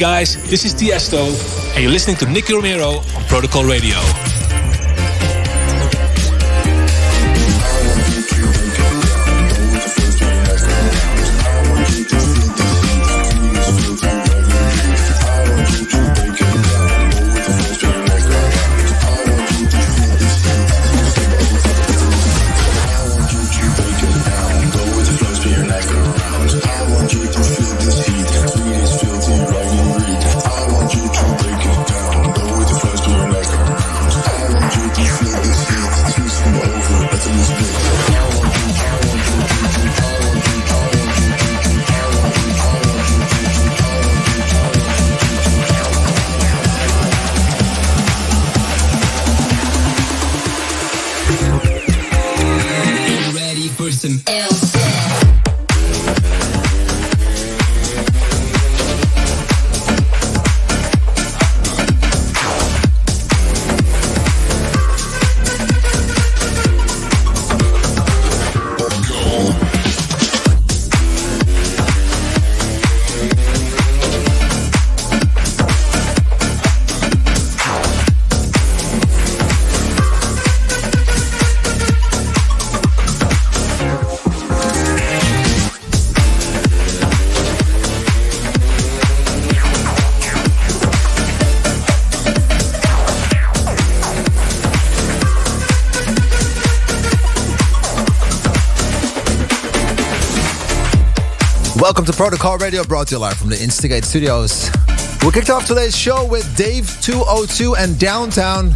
Guys, this is Tiesto, and you're listening to Nicky Romero on Protocol Radio. Welcome to Protocol Radio, brought to you live from the Instigate Studios. We kicked off today's show with Dave 202 and Downtown.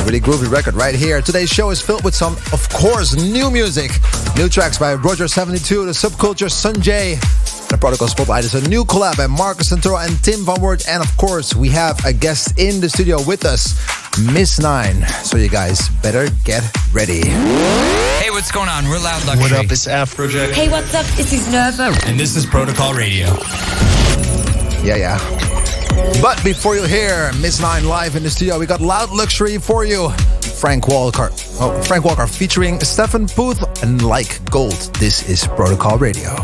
A really groovy record right here. Today's show is filled with some, of course, new music. New tracks by Roger72, The Subculture, Sunjay. The Protocol Spotlight is a new collab by Marcus Santoro and Tim Van Werd. And of course, we have a guest in the studio with us, Miss Nine. So you guys better get ready. Hey, what's going on? We're Loud Luxury. What up? It's Afrojack. Hey, what's up? This is Nervo. And this is Protocol Radio. Yeah, yeah. But before you hear Miss Nine live in the studio, we got Loud Luxury for you. Frank Walker. Oh, Frank Walker featuring Stephen Puth and Like Gold. This is Protocol Radio.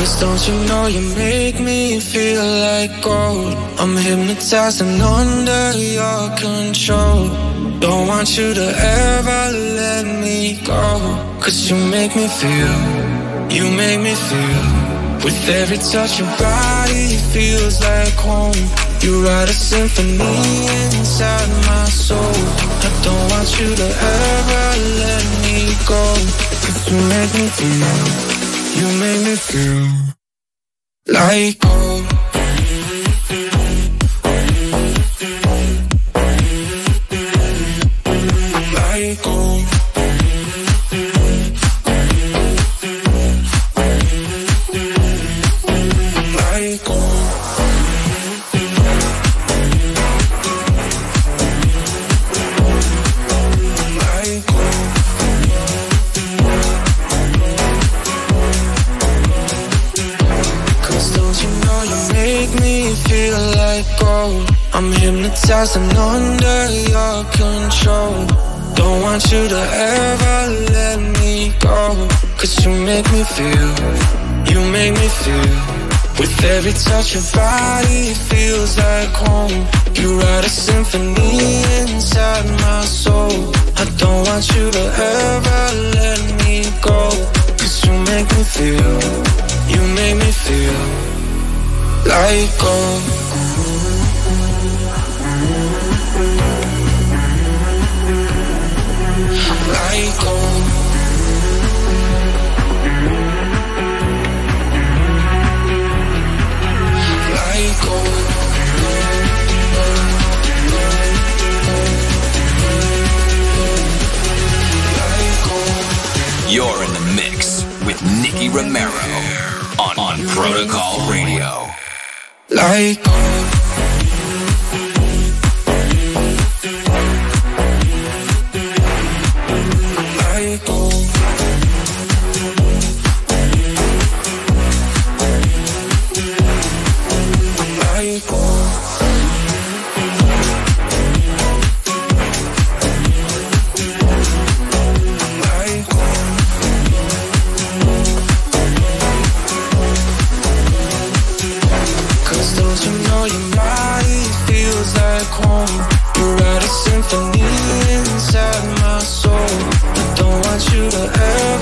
Cause don't you know you make me feel like gold I'm hypnotized and under your control Don't want you to ever let me go Cause you make me feel, you make me feel With every touch your body feels like home. You write a symphony inside my soul. I don't want you to ever let me go. Cause you make me feel, you make me feel like home. Feels So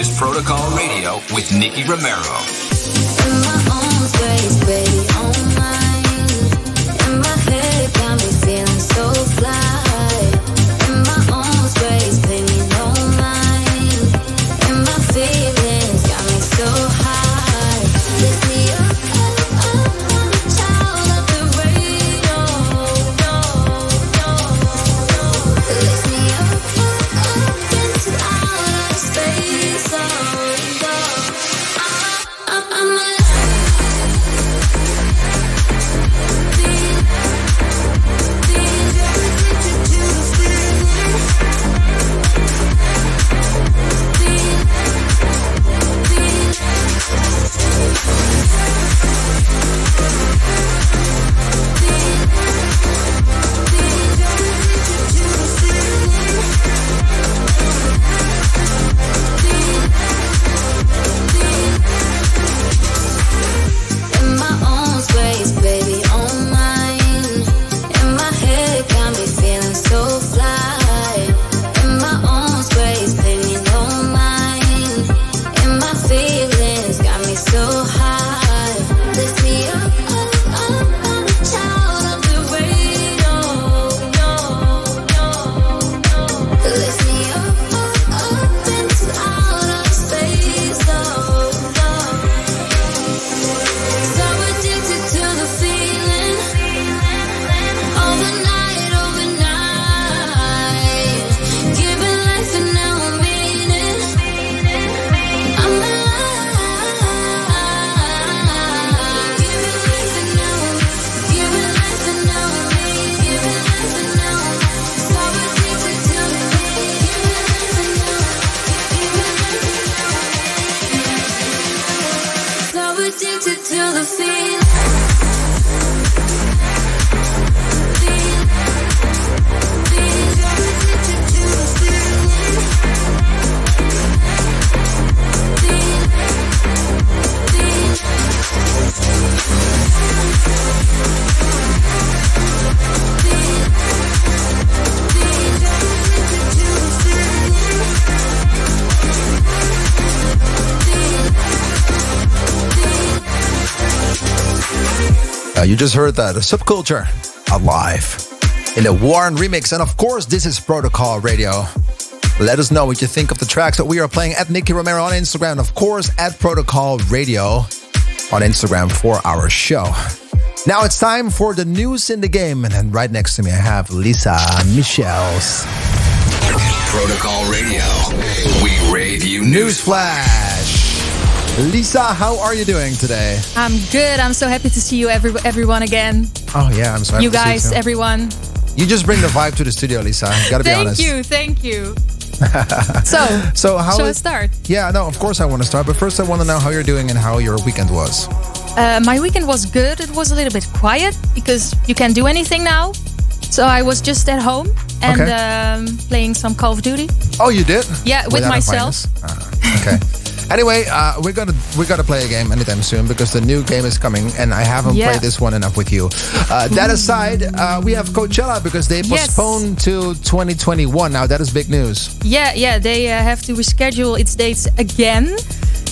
is Protocol Radio with Nicky Romero. Just heard that a subculture alive in the Warren remix, and of course, this is Protocol Radio. Let us know what you think of the tracks that we are playing at Nicky Romero on Instagram, and of course, at Protocol Radio on Instagram for our show. Now it's time for the news in the game, and then right next to me, I have Lisa Michels. Protocol Radio. We rave you news. Newsflash. Lisa, how are you doing today? I'm good. I'm so happy to see you, every, everyone, again. Oh yeah, I'm sorry. you guys, everyone. you just bring the vibe to the studio, Lisa. Gotta be honest. Thank you. Thank you. so, So how shall I start? Yeah, no, of course I want to start, but first I want to know how you're doing and how your weekend was. Uh, my weekend was good. It was a little bit quiet because you can't do anything now. So I was just at home and Okay. um, playing some Call of Duty. Oh, you did? Yeah, with Without myself. Ah, okay. Anyway, uh, we're gonna we're gonna play a game anytime soon because the new game is coming, and I haven't Yeah. played this one enough with you. Uh, that aside, uh, we have Coachella because they Yes. postponed to 2021. Now that is big news. Yeah, yeah, they uh, have to reschedule its dates again.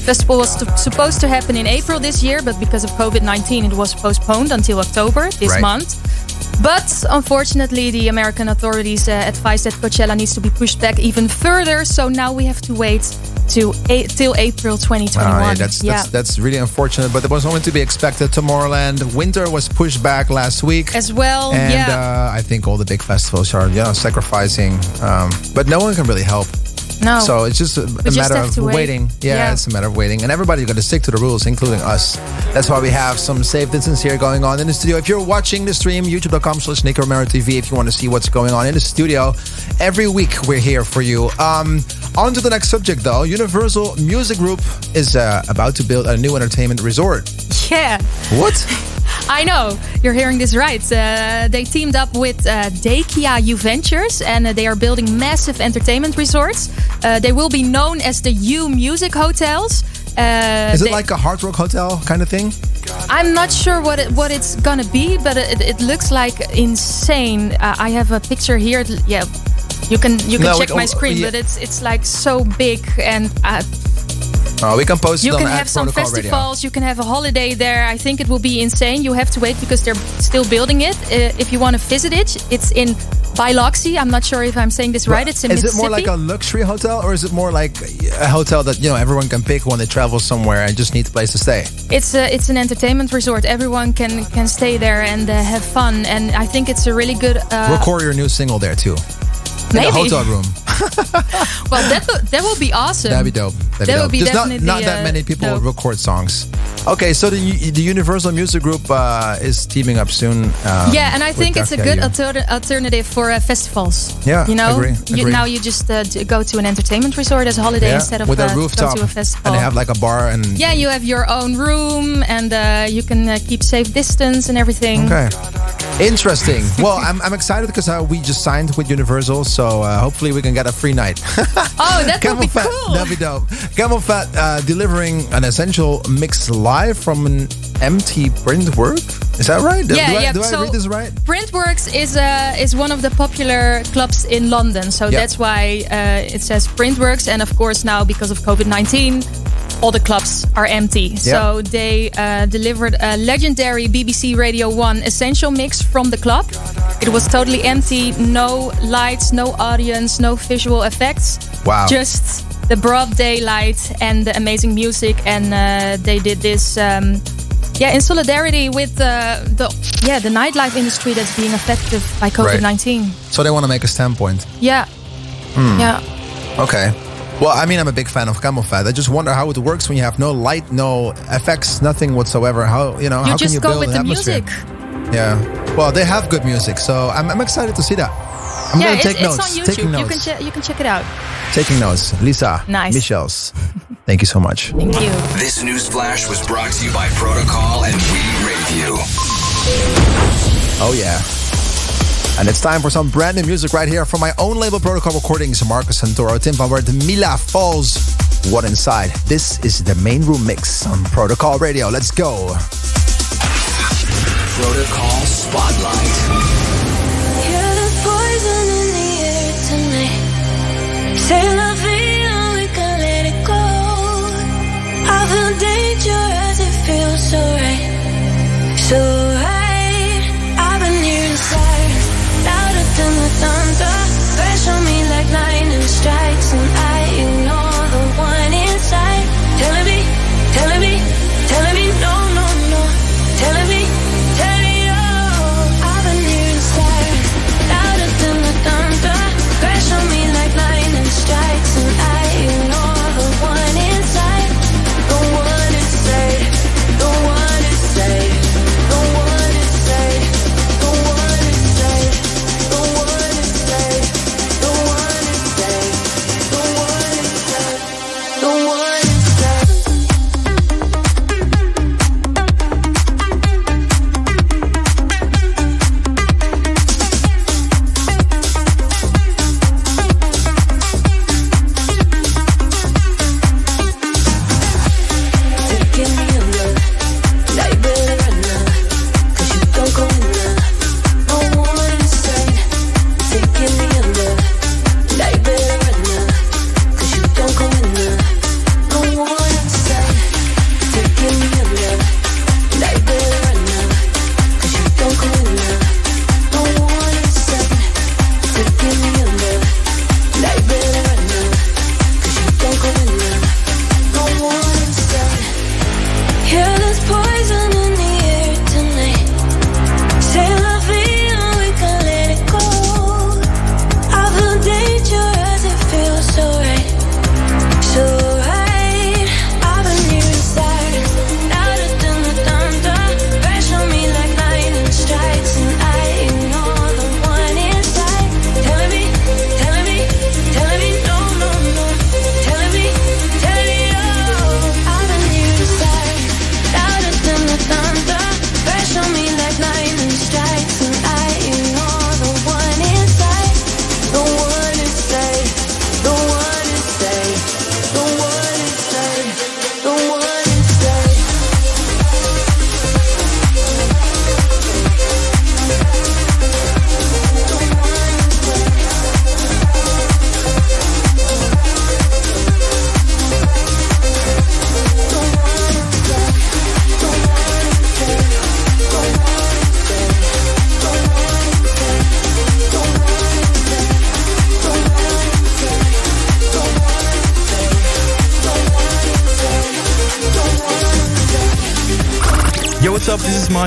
Festival was t- supposed to happen in April this year, but because of COVID 19, it was postponed until October this Right. month. But unfortunately, the American authorities uh, advised that Coachella needs to be pushed back even further. So now we have to wait to a- till April 2021. Ah, yeah, that's, yeah. that's that's really unfortunate, but it was only to be expected. Tomorrowland winter was pushed back last week. as well. and yeah. uh, I think all the big festivals are you know sacrificing, um, but no one can really help. No. So it's just a, a matter of wait. waiting. Yeah, Yeah. it's a matter of waiting, and everybody's got to stick to the rules, including us. That's why we have some safe distance here going on in the studio. If you're watching the stream, youtube.com/slash Nick Romero TV. If you want to see what's going on in the studio, every week we're here for you. Um, on to the next subject, though. Universal Music Group is uh, about to build a new entertainment resort. yeah. What? I know you're hearing this right. Uh, they teamed up with uh, Dakia U Ventures, and uh, they are building massive entertainment resorts. Uh, they will be known as the U Music Hotels. Uh, Is it they- like a hard rock hotel kind of thing? I'm not sure what it, what it's gonna be, but it, it looks like insane. Uh, I have a picture here. Yeah, You can you can No, check my screen, yeah. but it's it's like so big and uh, Oh, we can post it you can have some Protocol Radio. festivals. You can have a holiday there. I think it will be insane. You have to wait because they're still building it. Uh, if you want to visit it, it's in Biloxi. I'm not sure if I'm saying this right. It's in is it more like a luxury hotel or is it more like a hotel that you know everyone can pick when they travel somewhere and just need a place to stay? It's a, it's an entertainment resort. Everyone can can stay there and uh, have fun. And I think it's a really good. Uh, Record your new single there too. In maybe. the hotel room. Well, that that will be awesome. That'd be dope. That'd That be would be Just not, definitely, not that uh, many people dope. record songs. Okay, so the the Universal Music Group uh, is teaming up soon. Um, yeah, and I think it's a good alter- alternative for uh, festivals. Yeah, you know, agree, You, now you just uh, go to an entertainment resort as a holiday Yeah, instead of with uh, a rooftop, go to a festival. and they have like a bar and yeah, you have your own room, and uh, you can uh, keep safe distance and everything. Okay. Interesting. Well, I'm, I'm excited because uh, we just signed with Universal, so uh, hopefully we can get a free night. Oh, that would Camel be Fat, cool. that'd be dope. CamelPhat uh, delivering an essential mix live from an empty print work. Is that right? Yeah, do I, yeah. do I so read this right? Printworks is uh, is one of the popular clubs in London, so Yeah. that's why uh, it says Printworks. And of course, now because of COVID nineteen, all the clubs are empty. So they uh, delivered a legendary BBC Radio One essential mix from the club. It was totally empty, no lights, no audience, no visual effects. Wow. Just the broad daylight and the amazing music, and uh, they did this. Um, yeah, in solidarity with uh, the yeah the nightlife industry that's being affected by COVID nineteen. So they want to make a standpoint. Yeah, Hmm. yeah. Okay. Well, I mean, I'm a big fan of CamelPhat. I just wonder how it works when you have no light, no effects, nothing whatsoever. How you know? You how just can you go build with an the atmosphere? music. Yeah. Well, they have good music, so I'm, I'm excited to see that. I'm yeah, gonna it's, take it's notes. on YouTube. Taking You can che- you can check it out. Taking notes. Lisa. Nice. Michels. Thank you so much. Thank you. This news flash was brought to you by Protocol and We Rave You. Oh yeah. And it's time for some brand new music right here from my own label Protocol Recordings. Marcus Santoro, Tim Van Werd, Mila Falls. What inside? This is the main room mix on Protocol Radio. Let's go. Protocol Spotlight. You're the poison in the air tonight. Say la vida, we can let it go. I feel danger as it feels so right. So strikes,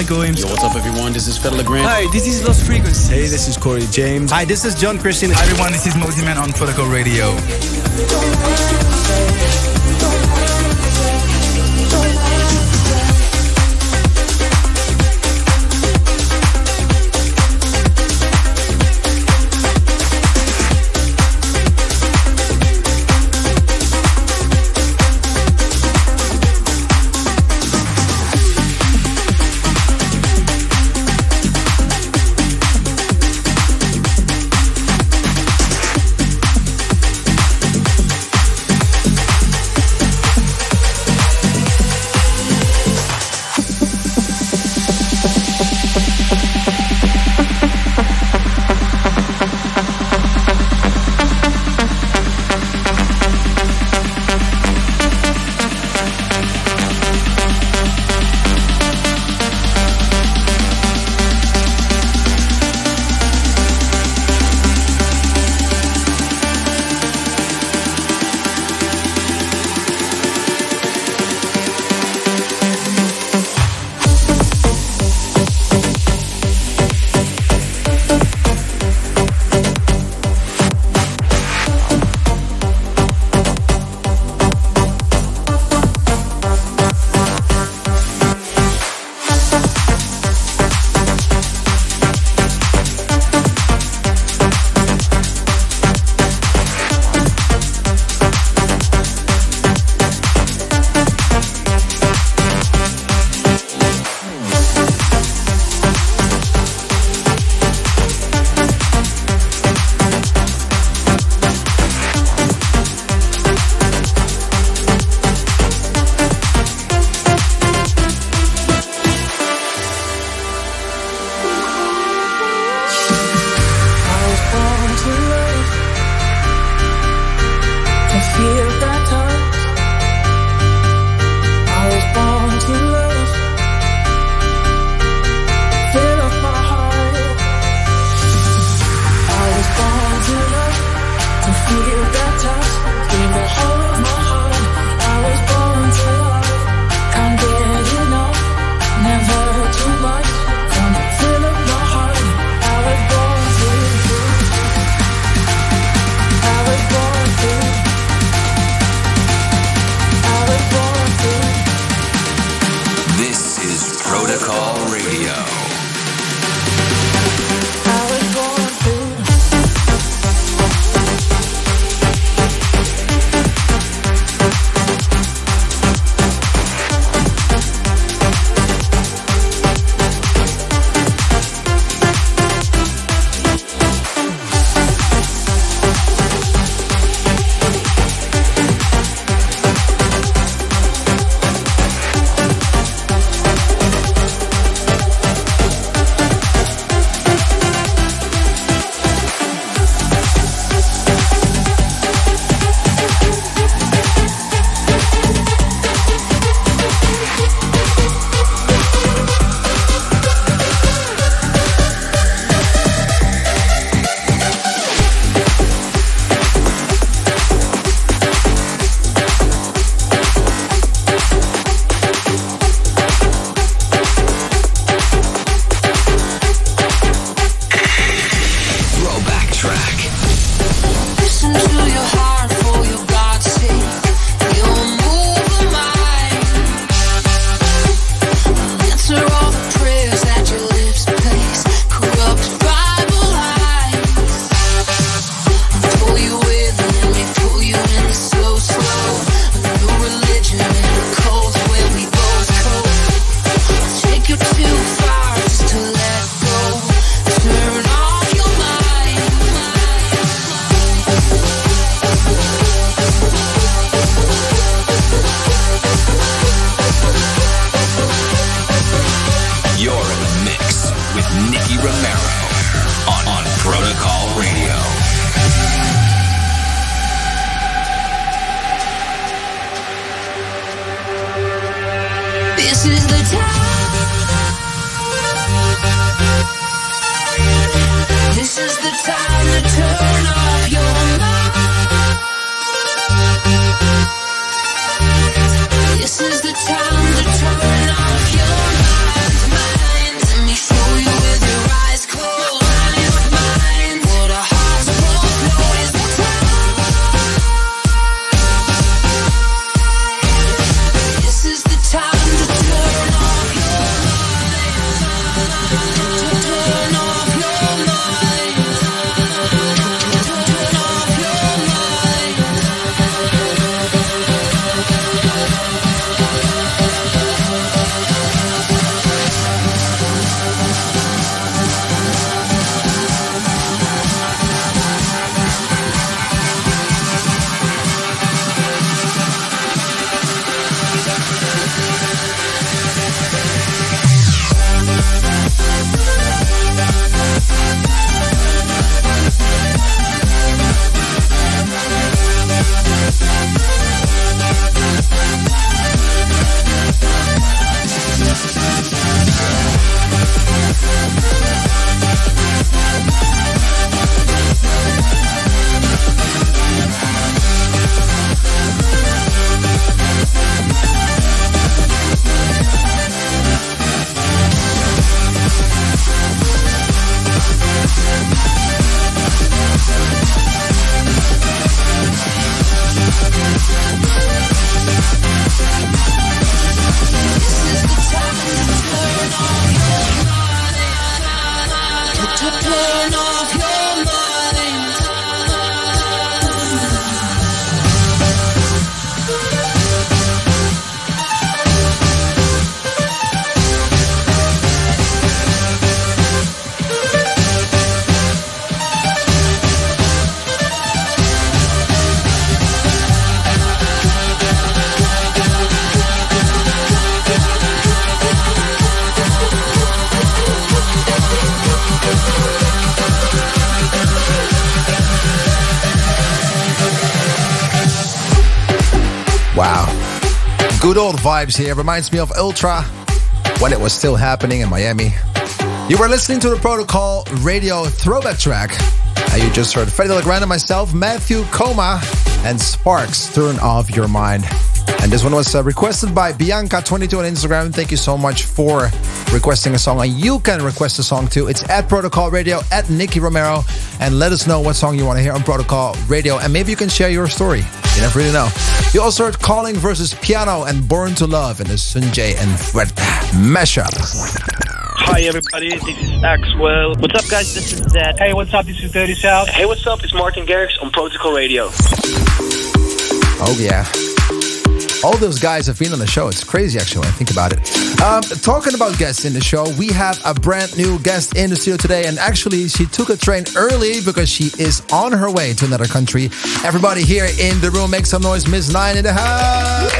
Mike Williams. Yo, what's up, everyone? This is Fedde Le Grand. Hi, this is Lost Frequencies. Hey, this is Corey James. Hi, this is John Christian. Hi, everyone. This is Mosey Man on Protocol Radio. Vibes here. Reminds me of Ultra when it was still happening in Miami. You were listening to the Protocol Radio throwback track. And you just heard Fedde Le Grand and myself, Matthew Koma, and Sparks, Turn Off Your Mind. And this one was uh, requested by Bianca22 on Instagram. Thank you so much for requesting a song. And you can request a song too. It's at Protocol Radio, at Nicky Romero. And let us know what song you want to hear on Protocol Radio. And maybe you can share your story. You never really know. You also heard Calling versus Piano and Born to Love in the Sunjay and Fred mashup. Hi everybody, this is Axwell. What's up guys, this is Zedd. Hey, what's up, this is Dirty South. Hey, what's up, it's Martin Garrix on Protocol Radio. Oh, yeah. All those guys have been on the show. It's crazy, actually, when I think about it. Um, talking about guests in the show, we have a brand new guest in the studio today. And actually, she took a train early because she is on her way to another country. Everybody here in the room, make some noise. Miss Nine in the house.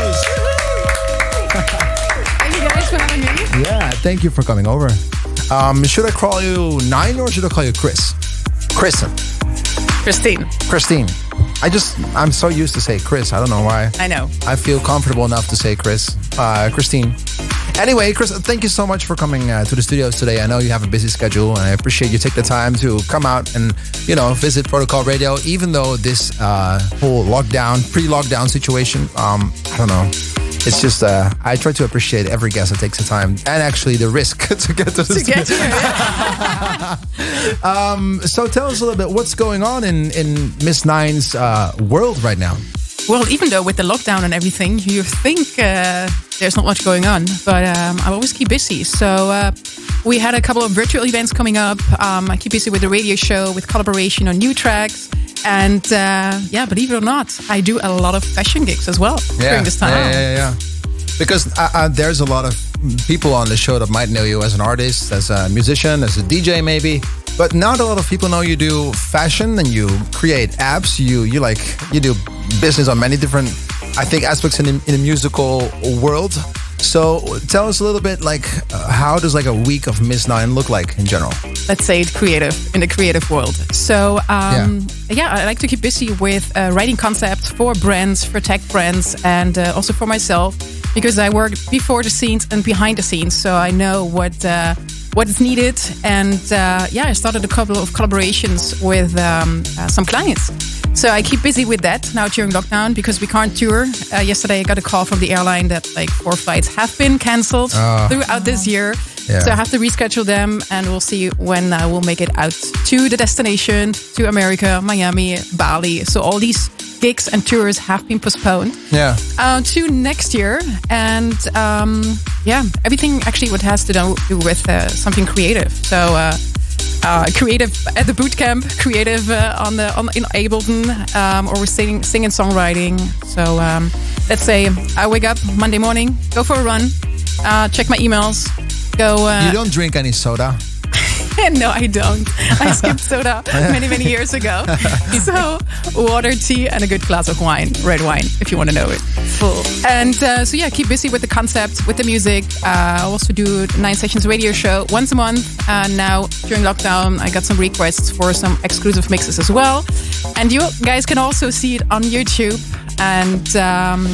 Thank you guys for having me. Yeah, thank you for coming over. Um, should I call you Nine or should I call you Chris? Kristen. Christine. Christine. I just, I'm so used to say Chris. I don't know why. I know. I feel comfortable enough to say Chris. Uh, Christine. Anyway, Chris, thank you so much for coming uh, to the studios today. I know you have a busy schedule, and I appreciate you take the time to come out and you know visit Protocol Radio. Even though this uh, whole lockdown, pre-lockdown situation, um, I don't know. It's just uh, I try to appreciate every guest that takes the time and actually the risk to get to the To get studio. here. Um, so tell us a little bit what's going on in in Miss Nine's uh, world right now. Well, even though with the lockdown and everything, you think uh, there's not much going on, but um, I always keep busy. So uh, we had a couple of virtual events coming up. Um, I keep busy with the radio show, with collaboration on new tracks. And uh, yeah, believe it or not, I do a lot of fashion gigs as well during this time. Yeah, yeah, yeah. yeah. Because uh, uh, there's a lot of people on the show that might know you as an artist, as a musician, as a DJ, maybe. But not a lot of people know you do fashion and you create apps. You you like you do business on many different, I think, aspects in the, in the musical world. So tell us a little bit, like, uh, how does like a week of Miss Nine look like in general? let's say it creative in the creative world. So um, yeah. I like to keep busy with uh, writing concepts for brands, for tech brands, and uh, also for myself because I work before the scenes and behind the scenes, so I know what. What is needed, and uh, yeah, I started a couple of collaborations with um, uh, some clients. So I keep busy with that now during lockdown because we can't tour. Uh, yesterday, I got a call from the airline that like four flights have been cancelled Ah. throughout this year. Yeah. So I have to reschedule them, and we'll see when uh, we'll make it out to the destination, to America, Miami, Bali. So all these gigs and tours have been postponed Yeah. uh, to next year. And um, yeah, everything actually what has to do with uh, something creative. So. Uh, uh, creative at the boot camp, creative uh, on the on in Ableton, um, or we're singing, singing songwriting. So um, let's say I wake up Monday morning, go for a run, uh, check my emails, go. Uh, You don't drink any soda. no, I don't. I skipped soda many, many years ago. so, water, tea, and a good glass of wine, red wine, if you want to know it. Full. And uh, so, yeah, keep busy with the concept, with the music. Uh, I also do Nine Sessions radio show once a month. And now, during lockdown, I got some requests for some exclusive mixes as well. And you guys can also see it on YouTube. And um,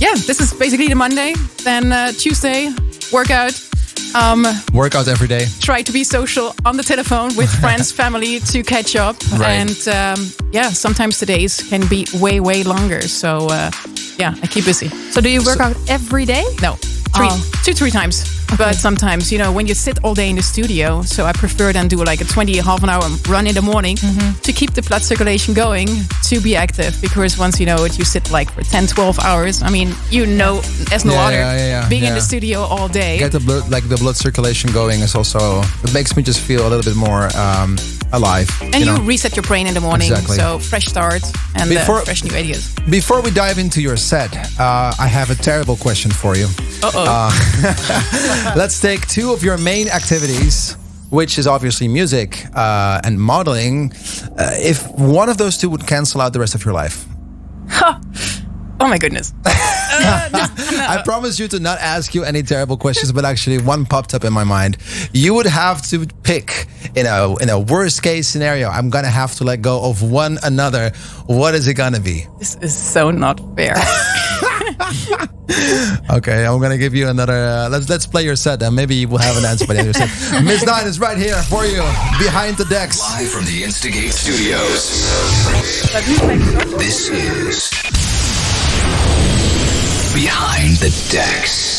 yeah, this is basically the Monday. Then uh, Tuesday, workout. Um, Workout every day. try to be social on the telephone with friends, family to catch up. Right. And um, yeah, sometimes the days can be way, way longer. So uh, yeah, I keep busy. So do you work out every day? No, three, Oh. two, three times. But sometimes, you know, when you sit all day in the studio, so I prefer then do like a 20, half an hour run in the morning Mm-hmm. to keep the blood circulation going, to be active. Because once you know it, you sit like for 10, 12 hours. I mean, you know, as no Yeah, other, yeah, yeah, yeah, being in the studio all day. Get the blood, like the blood circulation going is also it makes me just feel a little bit more um, alive. and you, know? reset your brain in the morning. Exactly. So fresh start and Before- uh, fresh new ideas. Before we dive into your set, uh, I have a terrible question for you. Uh-oh. Uh, let's take two of your main activities, which is obviously music uh, and modeling. Uh, if one of those two would cancel out the rest of your life, Oh my goodness. I promise you to not ask you any terrible questions, but actually one popped up in my mind. You would have to pick in a in a worst case scenario. I'm gonna have to let go of one another. What is it gonna be? This is so not fair. Okay, I'm gonna give you another. Uh, let's let's play your set, and maybe we'll have an answer by the end of your set. Miss Nine is right here for you, behind the decks. Live from the Instigate Studios. This is Behind the Decks.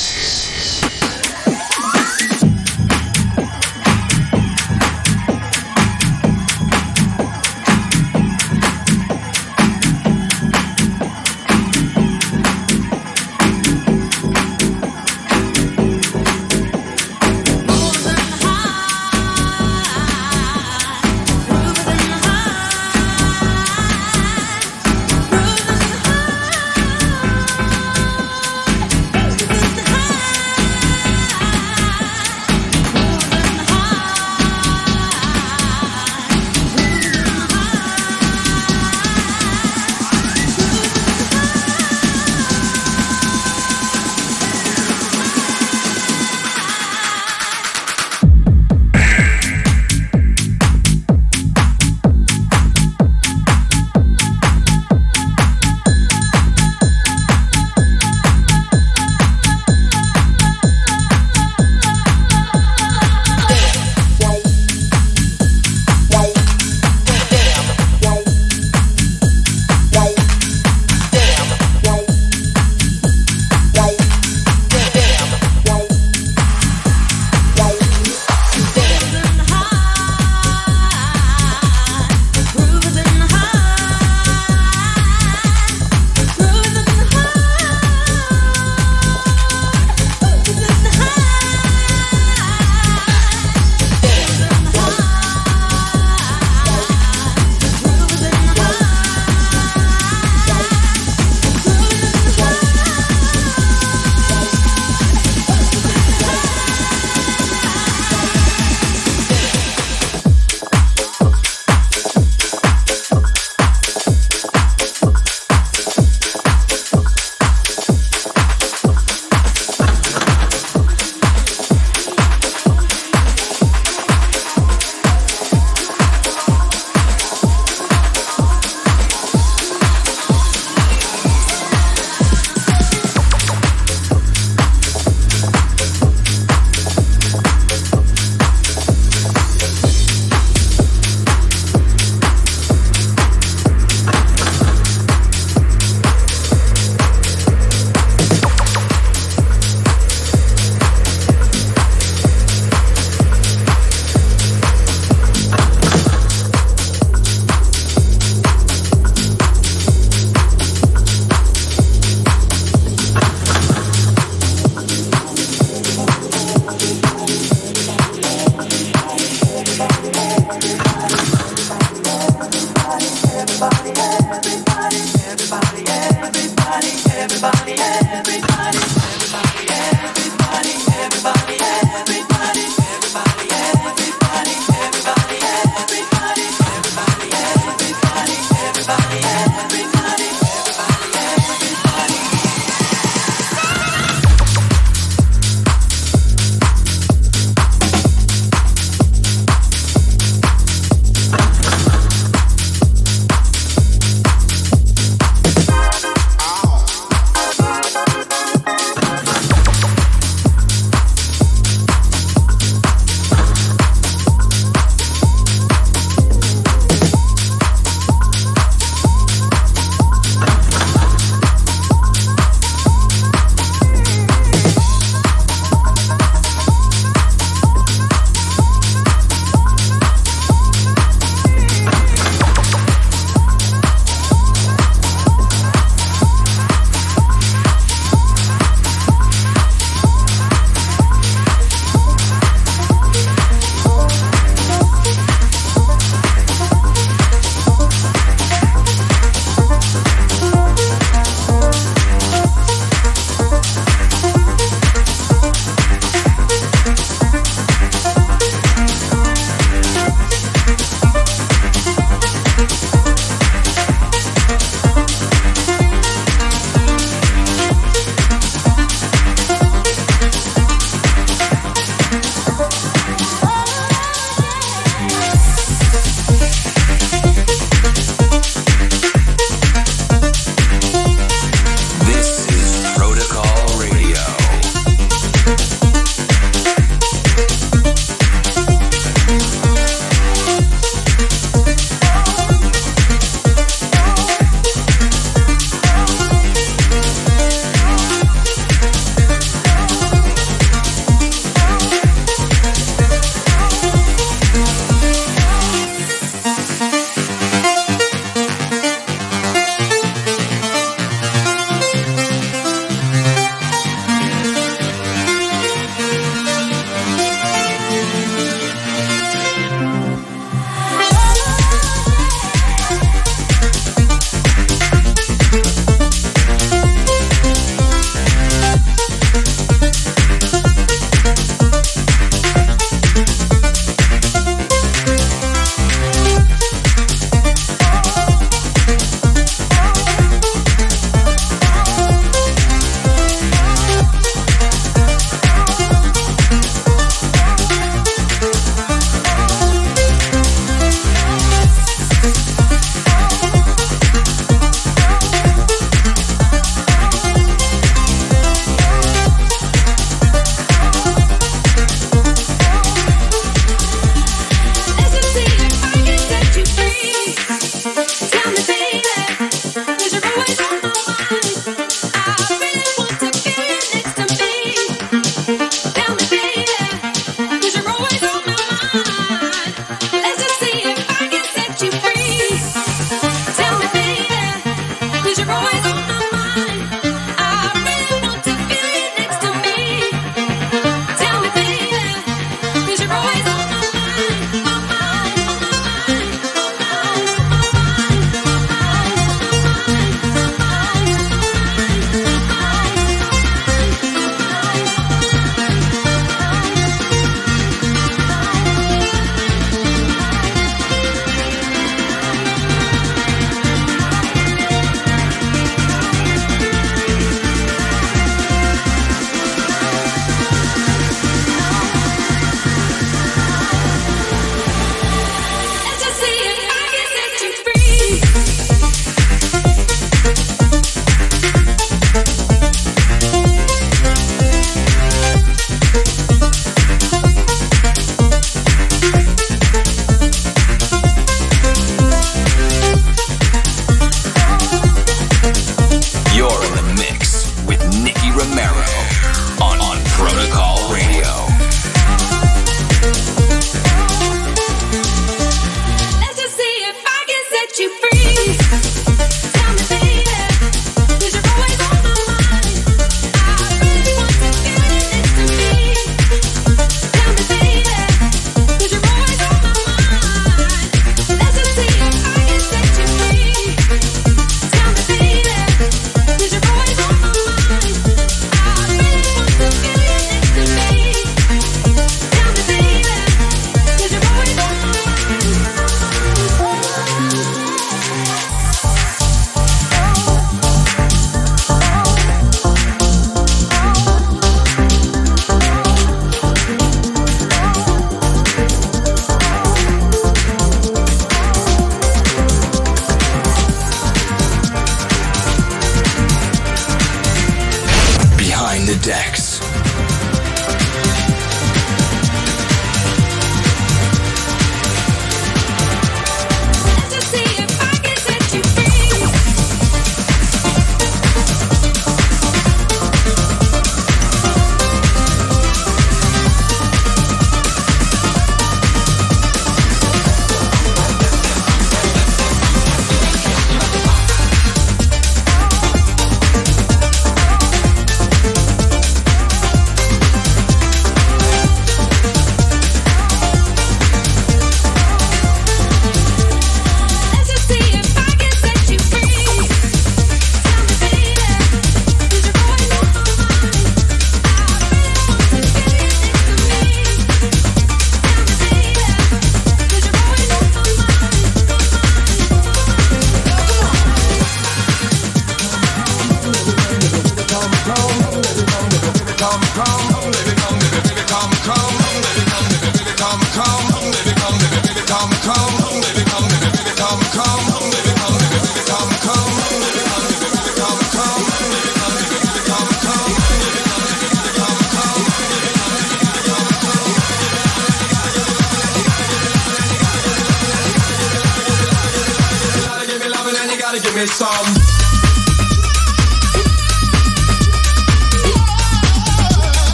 Give me um, some.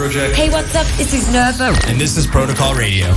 What up? It's Afrojack. Hey, what's up? This is Nervo. And this is Protocol Radio.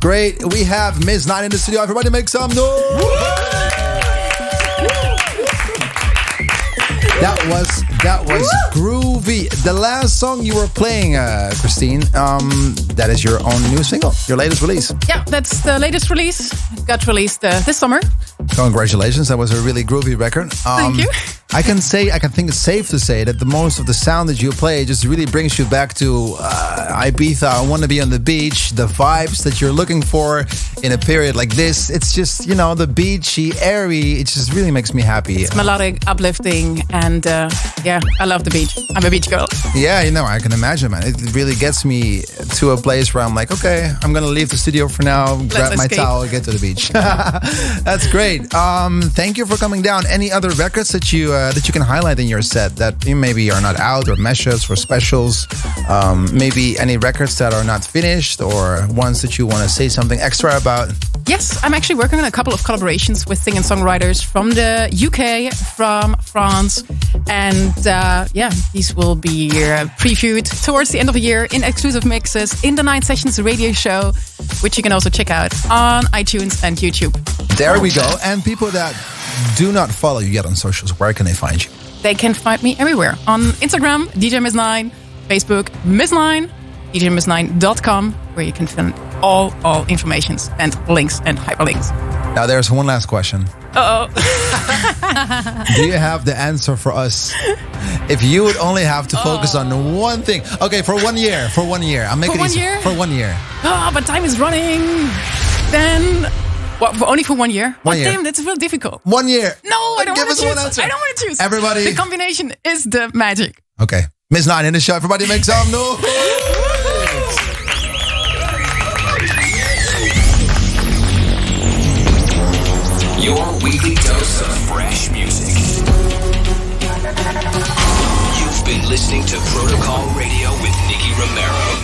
Great. We have Ms. Nine in the studio. Everybody make some noise. That was that was groovy. The last song you were playing, uh, Christine, um, that is your own new single, your latest release. Yeah, that's the latest release. It got released uh, this summer. Congratulations, that was a really groovy record. Um, Thank you. I can say, I can think it's safe to say that the most of the sound that you play just really brings you back to uh, Ibiza. I want to be on the beach, the vibes that you're looking for in a period like this. It's just, you know, the beachy, airy. It just really makes me happy. It's melodic, uplifting, and uh, yeah, I love the beach. I'm a beach girl. Yeah, you know, I can imagine, man. It really gets me to a place where I'm like, okay, I'm gonna leave the studio for now, grab my escape. towel, get to the beach. That's great. Um, thank you for coming down. Any other records that you uh, that you can highlight in your set that you maybe are not out, or meshes, or specials? Um, maybe any records that are not finished, or ones that you want to say something extra about? Yes, I'm actually working on a couple of collaborations with singer songwriters from the UK, from France, and uh, yeah, these will be uh, previewed towards the end of the year in exclusive mixes in the Nine Sessions radio show, which you can also check out on iTunes and YouTube. There we go. And people that do not follow you yet on socials, where can they find you? They can find me everywhere on Instagram, DJ Miss9, Facebook, Miss9, DJMiss9.com, where you can find all all informations and links and hyperlinks. Now, there's one last question. Uh oh. Do you have the answer for us? If you would only have to focus on one thing. Okay, for one year. For one year. I'll make For it one easy. year? For one year. Ah, but time is running. Then, what? For only for one year? One oh, year. Damn, that's real difficult. One year. No, I don't want us to one choose. answer. I don't want to choose. Everybody- the combination is the magic. Okay. Miss Nine in the show. Everybody make some noise. Your weekly dose of fresh music. You've been listening to Protocol Radio with Nicky Romero.